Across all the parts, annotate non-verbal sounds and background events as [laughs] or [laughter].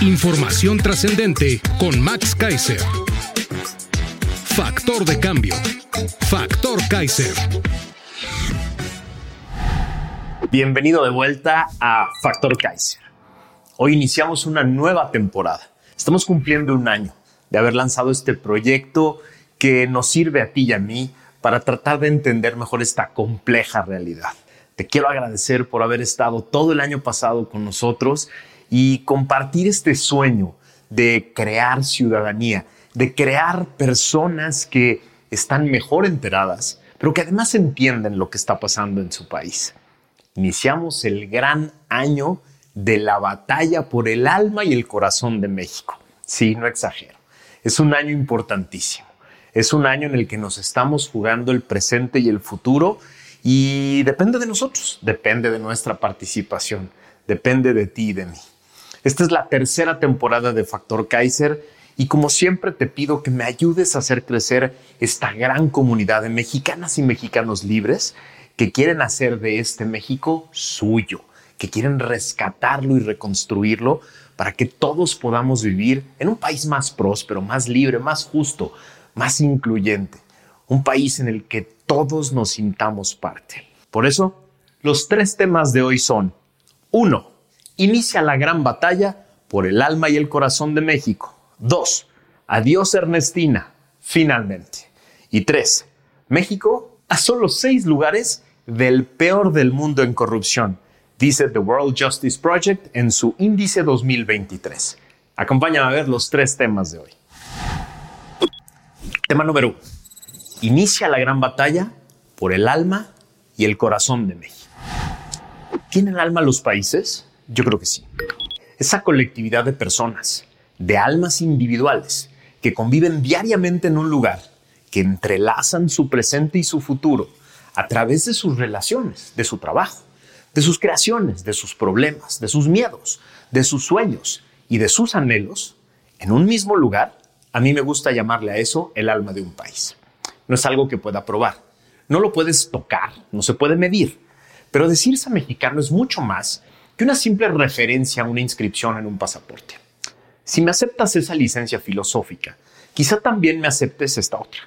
Información trascendente con Max Kaiser. Factor de cambio. Factor Kaiser. Bienvenido de vuelta a Factor Kaiser. Hoy iniciamos una nueva temporada. Estamos cumpliendo un año de haber lanzado este proyecto que nos sirve a ti y a mí para tratar de entender mejor esta compleja realidad. Te quiero agradecer por haber estado todo el año pasado con nosotros y compartir este sueño de crear ciudadanía, de crear personas que están mejor enteradas, pero que además entienden lo que está pasando en su país. Iniciamos el gran año de la batalla por el alma y el corazón de México. Sí, no exagero. Es un año importantísimo. Es un año en el que nos estamos jugando el presente y el futuro y depende de nosotros, depende de nuestra participación, depende de ti y de mí. Esta es la tercera temporada de Factor Kaiser y como siempre te pido que me ayudes a hacer crecer esta gran comunidad de mexicanas y mexicanos libres que quieren hacer de este México suyo, que quieren rescatarlo y reconstruirlo para que todos podamos vivir en un país más próspero, más libre, más justo, más incluyente, un país en el que todos nos sintamos parte. Por eso, los tres temas de hoy son, uno, inicia la gran batalla por el alma y el corazón de México. Dos, adiós Ernestina, finalmente. Y tres, México a solo seis lugares del peor del mundo en corrupción, dice The World Justice Project en su índice 2023. Acompáñame a ver los tres temas de hoy. Tema número uno. Inicia la gran batalla por el alma y el corazón de México. ¿Tienen alma los países? Yo creo que sí. Esa colectividad de personas, de almas individuales, que conviven diariamente en un lugar, que entrelazan su presente y su futuro a través de sus relaciones, de su trabajo, de sus creaciones, de sus problemas, de sus miedos, de sus sueños y de sus anhelos, en un mismo lugar, a mí me gusta llamarle a eso el alma de un país. No es algo que pueda probar, no lo puedes tocar, no se puede medir, pero decirse mexicano es mucho más que una simple referencia a una inscripción en un pasaporte. Si me aceptas esa licencia filosófica, quizá también me aceptes esta otra.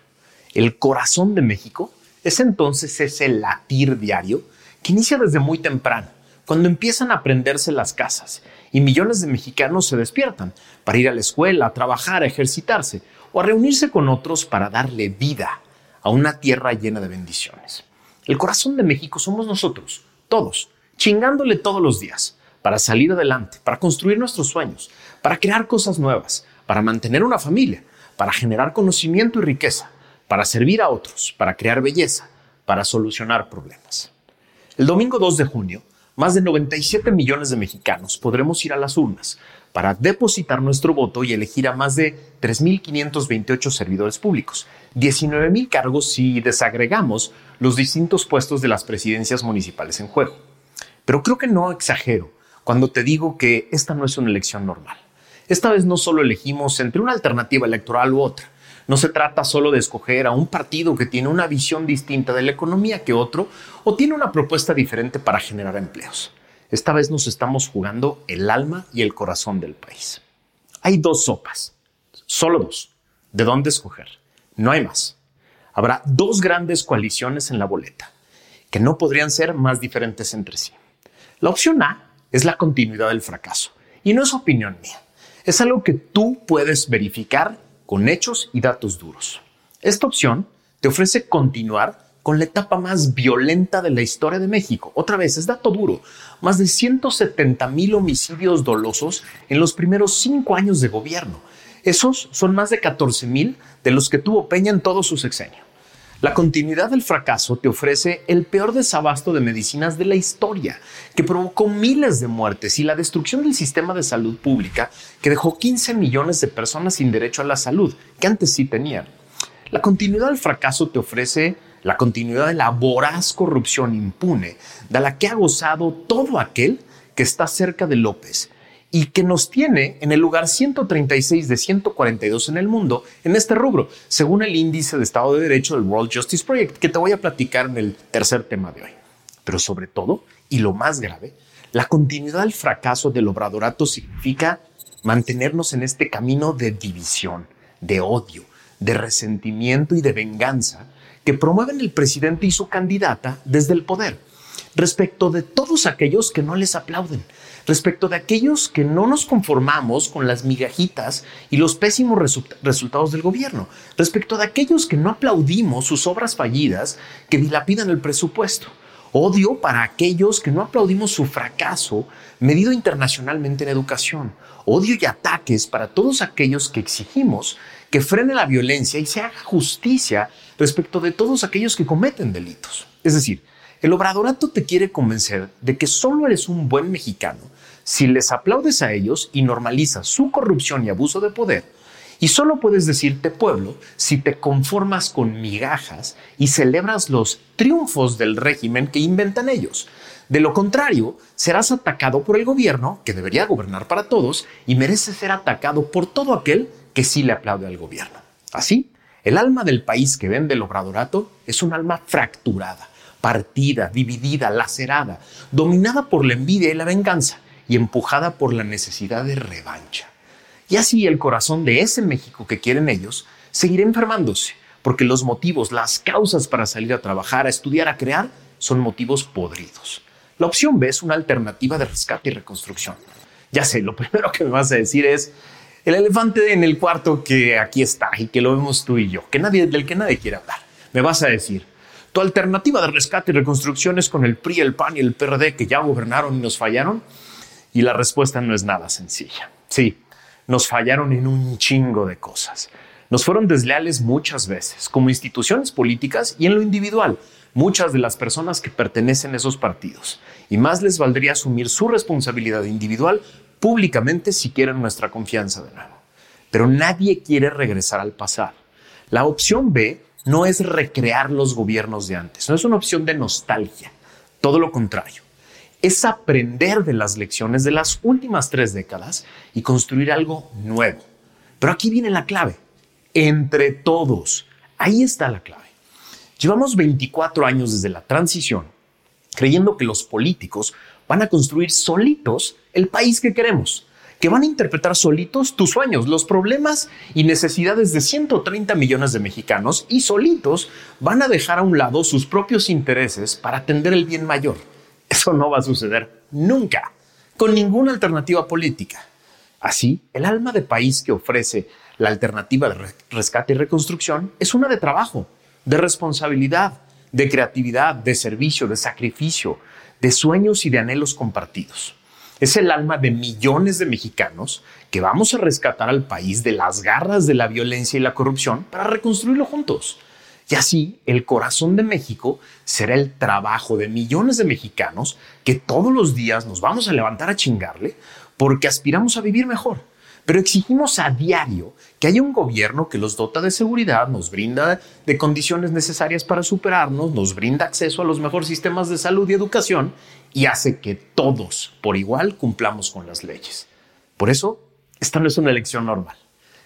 El corazón de México es entonces ese latir diario que inicia desde muy temprano, cuando empiezan a aprenderse las casas y millones de mexicanos se despiertan para ir a la escuela, a trabajar, a ejercitarse o a reunirse con otros para darle vida a una tierra llena de bendiciones. El corazón de México somos nosotros, todos, chingándole todos los días para salir adelante, para construir nuestros sueños, para crear cosas nuevas, para mantener una familia, para generar conocimiento y riqueza, para servir a otros, para crear belleza, para solucionar problemas. El domingo 2 de junio, más de 97 millones de mexicanos podremos ir a las urnas para depositar nuestro voto y elegir a más de 3.528 servidores públicos, 19.000 cargos si desagregamos los distintos puestos de las presidencias municipales en juego. Pero creo que no exagero cuando te digo que esta no es una elección normal. Esta vez no solo elegimos entre una alternativa electoral u otra. No se trata solo de escoger a un partido que tiene una visión distinta de la economía que otro o tiene una propuesta diferente para generar empleos. Esta vez nos estamos jugando el alma y el corazón del país. Hay dos sopas, solo dos. ¿De dónde escoger? No hay más. Habrá dos grandes coaliciones en la boleta, que no podrían ser más diferentes entre sí. La opción A es la continuidad del fracaso, y no es opinión mía. Es algo que tú puedes verificar con hechos y datos duros. Esta opción te ofrece continuar con la etapa más violenta de la historia de México. Otra vez, es dato duro. Más de 170 mil homicidios dolosos en los primeros cinco años de gobierno. Esos son más de 14 mil de los que tuvo Peña en todo su sexenio. La continuidad del fracaso te ofrece el peor desabasto de medicinas de la historia, que provocó miles de muertes y la destrucción del sistema de salud pública, que dejó 15 millones de personas sin derecho a la salud, que antes sí tenían. La continuidad del fracaso te ofrece la continuidad de la voraz corrupción impune de la que ha gozado todo aquel que está cerca de López y que nos tiene en el lugar 136 de 142 en el mundo en este rubro, según el índice de Estado de Derecho del World Justice Project, que te voy a platicar en el tercer tema de hoy. Pero sobre todo, y lo más grave, la continuidad del fracaso del obradorato significa mantenernos en este camino de división, de odio, de resentimiento y de venganza que promueven el presidente y su candidata desde el poder, respecto de todos aquellos que no les aplauden, respecto de aquellos que no nos conformamos con las migajitas y los pésimos resultados del gobierno, respecto de aquellos que no aplaudimos sus obras fallidas que dilapidan el presupuesto. Odio para aquellos que no aplaudimos su fracaso medido internacionalmente en educación. Odio y ataques para todos aquellos que exigimos que frene la violencia y se haga justicia respecto de todos aquellos que cometen delitos. Es decir, el obradorato te quiere convencer de que solo eres un buen mexicano si les aplaudes a ellos y normalizas su corrupción y abuso de poder. Y solo puedes decirte pueblo si te conformas con migajas y celebras los triunfos del régimen que inventan ellos. De lo contrario, serás atacado por el gobierno, que debería gobernar para todos, y mereces ser atacado por todo aquel que sí le aplaude al gobierno. Así, el alma del país que vende el obradorato es un alma fracturada, partida, dividida, lacerada, dominada por la envidia y la venganza y empujada por la necesidad de revancha. Y así el corazón de ese México que quieren ellos seguirá enfermándose, porque los motivos, las causas para salir a trabajar, a estudiar, a crear, son motivos podridos. La opción B es una alternativa de rescate y reconstrucción. Ya sé, lo [laughs] primero que me vas a decir es, el elefante en el cuarto que aquí está y que lo vemos tú y yo, que nadie, del que nadie quiere hablar. Me vas a decir, tu alternativa de rescate y reconstrucción es con el PRI, el PAN y el PRD que ya gobernaron y nos fallaron. Y la respuesta no es nada sencilla. Sí, nos fallaron en un chingo de cosas. Nos fueron desleales muchas veces, como instituciones políticas y en lo individual, muchas de las personas que pertenecen a esos partidos. Y más les valdría asumir su responsabilidad individual públicamente si quieren nuestra confianza de nuevo. Pero nadie quiere regresar al pasado. La opción B no es recrear los gobiernos de antes, no es una opción de nostalgia, todo lo contrario. Es aprender de las lecciones de las últimas tres décadas y construir algo nuevo. Pero aquí viene la clave. Entre todos. Ahí está la clave. Llevamos 24 años desde la transición creyendo que los políticos van a construir solitos el país que queremos, que van a interpretar solitos tus sueños, los problemas y necesidades de 130 millones de mexicanos y solitos van a dejar a un lado sus propios intereses para atender el bien mayor. Eso no va a suceder nunca, con ninguna alternativa política. Así, el alma de país que ofrece la alternativa de rescate y reconstrucción es una de trabajo, de responsabilidad, de creatividad, de servicio, de sacrificio, de sueños y de anhelos compartidos. Es el alma de millones de mexicanos que vamos a rescatar al país de las garras de la violencia y la corrupción para reconstruirlo juntos. Y así, el corazón de México será el trabajo de millones de mexicanos que todos los días nos vamos a levantar a chingarle porque aspiramos a vivir mejor pero exigimos a diario que haya un gobierno que los dota de seguridad, nos brinda de condiciones necesarias para superarnos, nos brinda acceso a los mejores sistemas de salud y educación y hace que todos por igual cumplamos con las leyes. Por eso, esta no es una elección normal.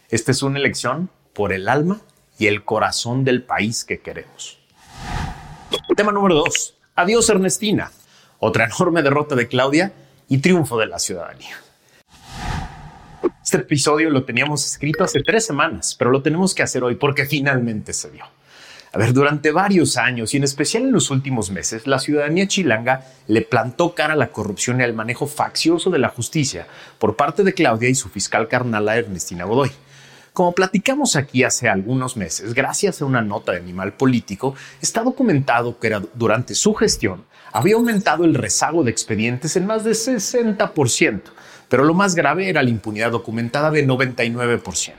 Esta es una elección por el alma y el corazón del país que queremos. Tema número dos. Adiós Ernestina. Otra enorme derrota de Claudia y triunfo de la ciudadanía. Este episodio lo teníamos escrito hace tres semanas, pero lo tenemos que hacer hoy porque finalmente se dio. A ver, durante varios años y en especial en los últimos meses, la ciudadanía chilanga le plantó cara a la corrupción y al manejo faccioso de la justicia por parte de Claudia y su fiscal carnal Ernestina Godoy. Como platicamos aquí hace algunos meses, gracias a una nota de Animal Político, está documentado que durante su gestión había aumentado el rezago de expedientes en más de 60%, pero lo más grave era la impunidad documentada de 99%.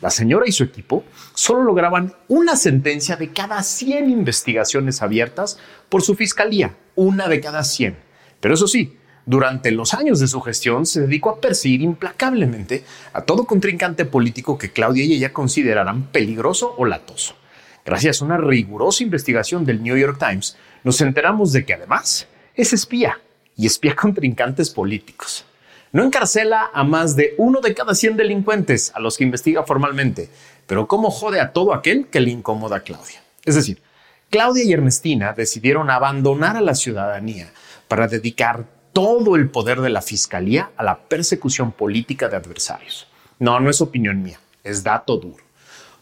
La señora y su equipo solo lograban una sentencia de cada 100 investigaciones abiertas por su fiscalía, una de cada 100. Pero eso sí, durante los años de su gestión se dedicó a perseguir implacablemente a todo contrincante político que Claudia y ella consideraran peligroso o latoso. Gracias a una rigurosa investigación del New York Times, nos enteramos de que además es espía y espía [laughs] contrincantes políticos. No encarcela a más de uno de cada 100 delincuentes a los que investiga formalmente, pero cómo jode a todo aquel que le incomoda a Claudia. Es decir, Claudia y Ernestina decidieron abandonar a la ciudadanía para dedicar todo el poder de la fiscalía a la persecución política de adversarios. No, no es opinión mía, es dato duro.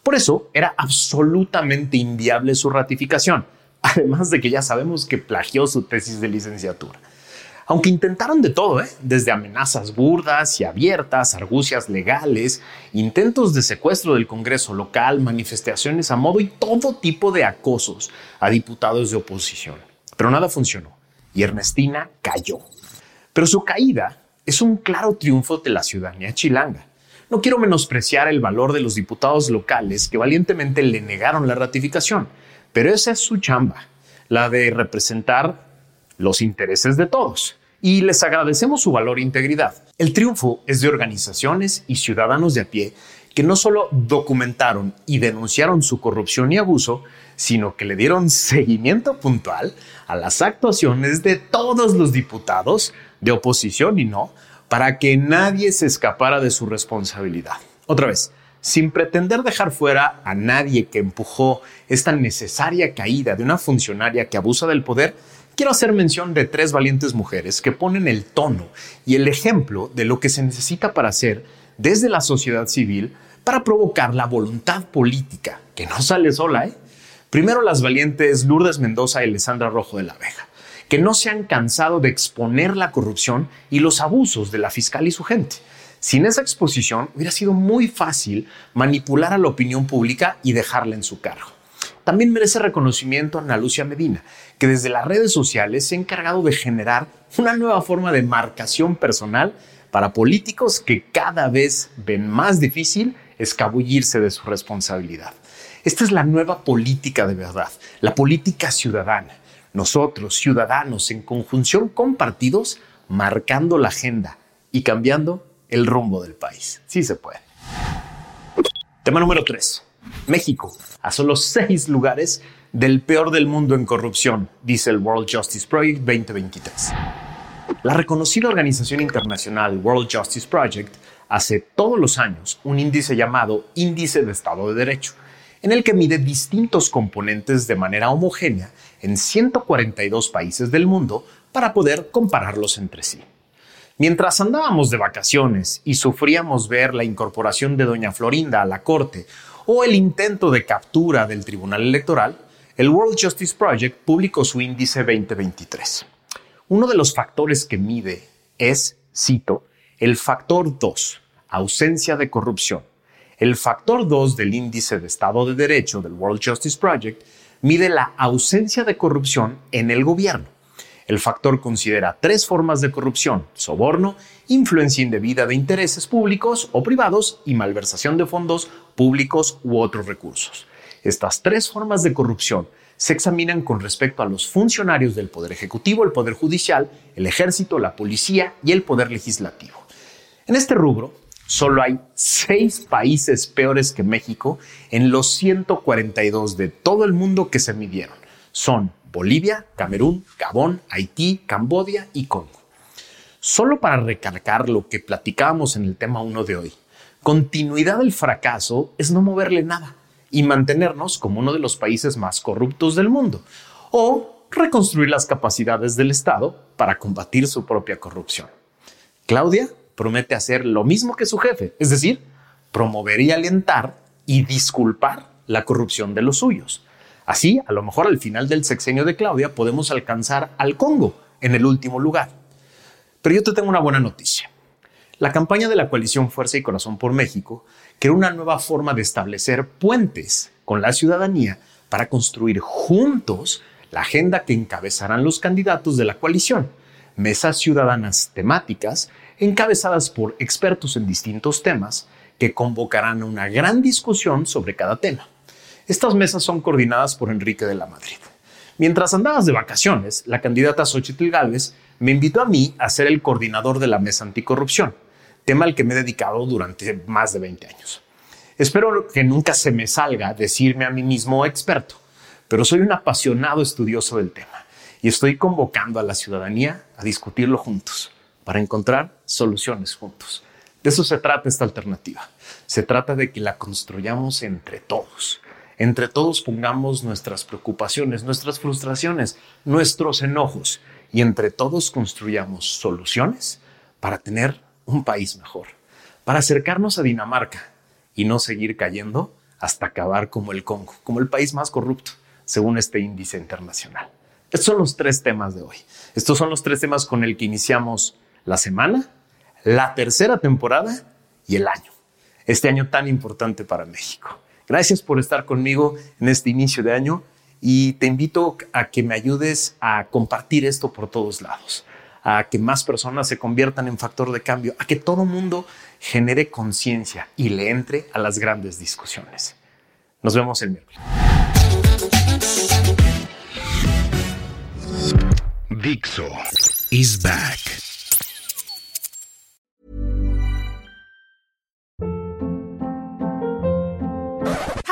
Por eso era absolutamente inviable su ratificación, [laughs] además de que ya sabemos que plagió su tesis de licenciatura. Aunque intentaron de todo, ¿eh? desde amenazas burdas y abiertas, argucias legales, intentos de secuestro del Congreso local, manifestaciones a modo y todo tipo de acosos a diputados de oposición. Pero nada funcionó y Ernestina cayó. Pero su caída es un claro triunfo de la ciudadanía chilanga. No quiero menospreciar el valor de los diputados locales que valientemente le negaron la ratificación, pero esa es su chamba, la de representar los intereses de todos. Y les agradecemos su valor e integridad. El triunfo es de organizaciones y ciudadanos de a pie que no solo documentaron y denunciaron su corrupción y abuso, sino que le dieron seguimiento puntual a las actuaciones de todos los diputados de oposición y no, para que nadie se escapara de su responsabilidad. Otra vez, sin pretender dejar fuera a nadie que empujó esta necesaria caída de una funcionaria que abusa del poder, quiero hacer mención de tres valientes mujeres que ponen el tono y el ejemplo de lo que se necesita para hacer desde la sociedad civil para provocar la voluntad política, que no sale sola, ¿eh? Primero las valientes Lourdes Mendoza y Alessandra Rojo de la Vega, que no se han cansado de exponer la corrupción y los abusos de la fiscal y su gente. Sin esa exposición hubiera sido muy fácil manipular a la opinión pública y dejarla en su cargo. También merece reconocimiento a Ana Lucia Medina, que desde las redes sociales se ha encargado de generar una nueva forma de marcación personal para políticos que cada vez ven más difícil escabullirse de su responsabilidad. Esta es la nueva política de verdad, la política ciudadana. Nosotros, ciudadanos, en conjunción con partidos, marcando la agenda y cambiando el rumbo del país. Sí se puede. Tema número 3. México, a solo seis lugares del peor del mundo en corrupción, dice el World Justice Project 2023. La reconocida organización internacional World Justice Project hace todos los años un índice llamado Índice de Estado de Derecho, en el que mide distintos componentes de manera homogénea en 142 países del mundo para poder compararlos entre sí. Mientras andábamos de vacaciones y sufríamos ver la incorporación de doña Florinda a la Corte o el intento de captura del Tribunal Electoral, el World Justice Project publicó su índice 2023. Uno de los factores que mide es, cito, el factor 2, ausencia de corrupción. El factor 2 del índice de Estado de Derecho del World Justice Project mide la ausencia de corrupción en el gobierno. El factor considera tres formas de corrupción, soborno, influencia indebida de intereses públicos o privados y malversación de fondos públicos u otros recursos. Estas tres formas de corrupción se examinan con respecto a los funcionarios del Poder Ejecutivo, el Poder Judicial, el Ejército, la Policía y el Poder Legislativo. En este rubro, solo hay seis países peores que México en los 142 de todo el mundo que se midieron. Son Bolivia, Camerún, Gabón, Haití, Cambodia y Congo. Solo para recalcar lo que platicábamos en el tema 1 de hoy, continuidad del fracaso es no moverle nada y mantenernos como uno de los países más corruptos del mundo, o reconstruir las capacidades del Estado para combatir su propia corrupción. Claudia promete hacer lo mismo que su jefe, es decir, promover y alentar y disculpar la corrupción de los suyos. Así, a lo mejor al final del sexenio de Claudia podemos alcanzar al Congo en el último lugar. Pero yo te tengo una buena noticia. La campaña de la coalición Fuerza y Corazón por México creó una nueva forma de establecer puentes con la ciudadanía para construir juntos la agenda que encabezarán los candidatos de la coalición, mesas ciudadanas temáticas encabezadas por expertos en distintos temas que convocarán una gran discusión sobre cada tema. Estas mesas son coordinadas por Enrique de la Madrid. Mientras andabas de vacaciones, la candidata Xochitl Gálvez me invitó a mí a ser el coordinador de la mesa anticorrupción, tema al que me he dedicado durante más de 20 años. Espero que nunca se me salga decirme a mí mismo experto, pero soy un apasionado estudioso del tema y estoy convocando a la ciudadanía a discutirlo juntos para encontrar soluciones juntos. De eso se trata esta alternativa. Se trata de que la construyamos entre todos. Entre todos pongamos nuestras preocupaciones, nuestras frustraciones, nuestros enojos y entre todos construyamos soluciones para tener un país mejor, para acercarnos a Dinamarca y no seguir cayendo hasta acabar como el Congo, como el país más corrupto, según este índice internacional. Estos son los tres temas de hoy. Estos son los tres temas con el que iniciamos la semana, la tercera temporada y el año. Este año tan importante para México. Gracias por estar conmigo en este inicio de año y te invito a que me ayudes a compartir esto por todos lados a que más personas se conviertan en factor de cambio, a que todo mundo genere conciencia y le entre a las grandes discusiones. Nos vemos el miércoles. Dixo is back.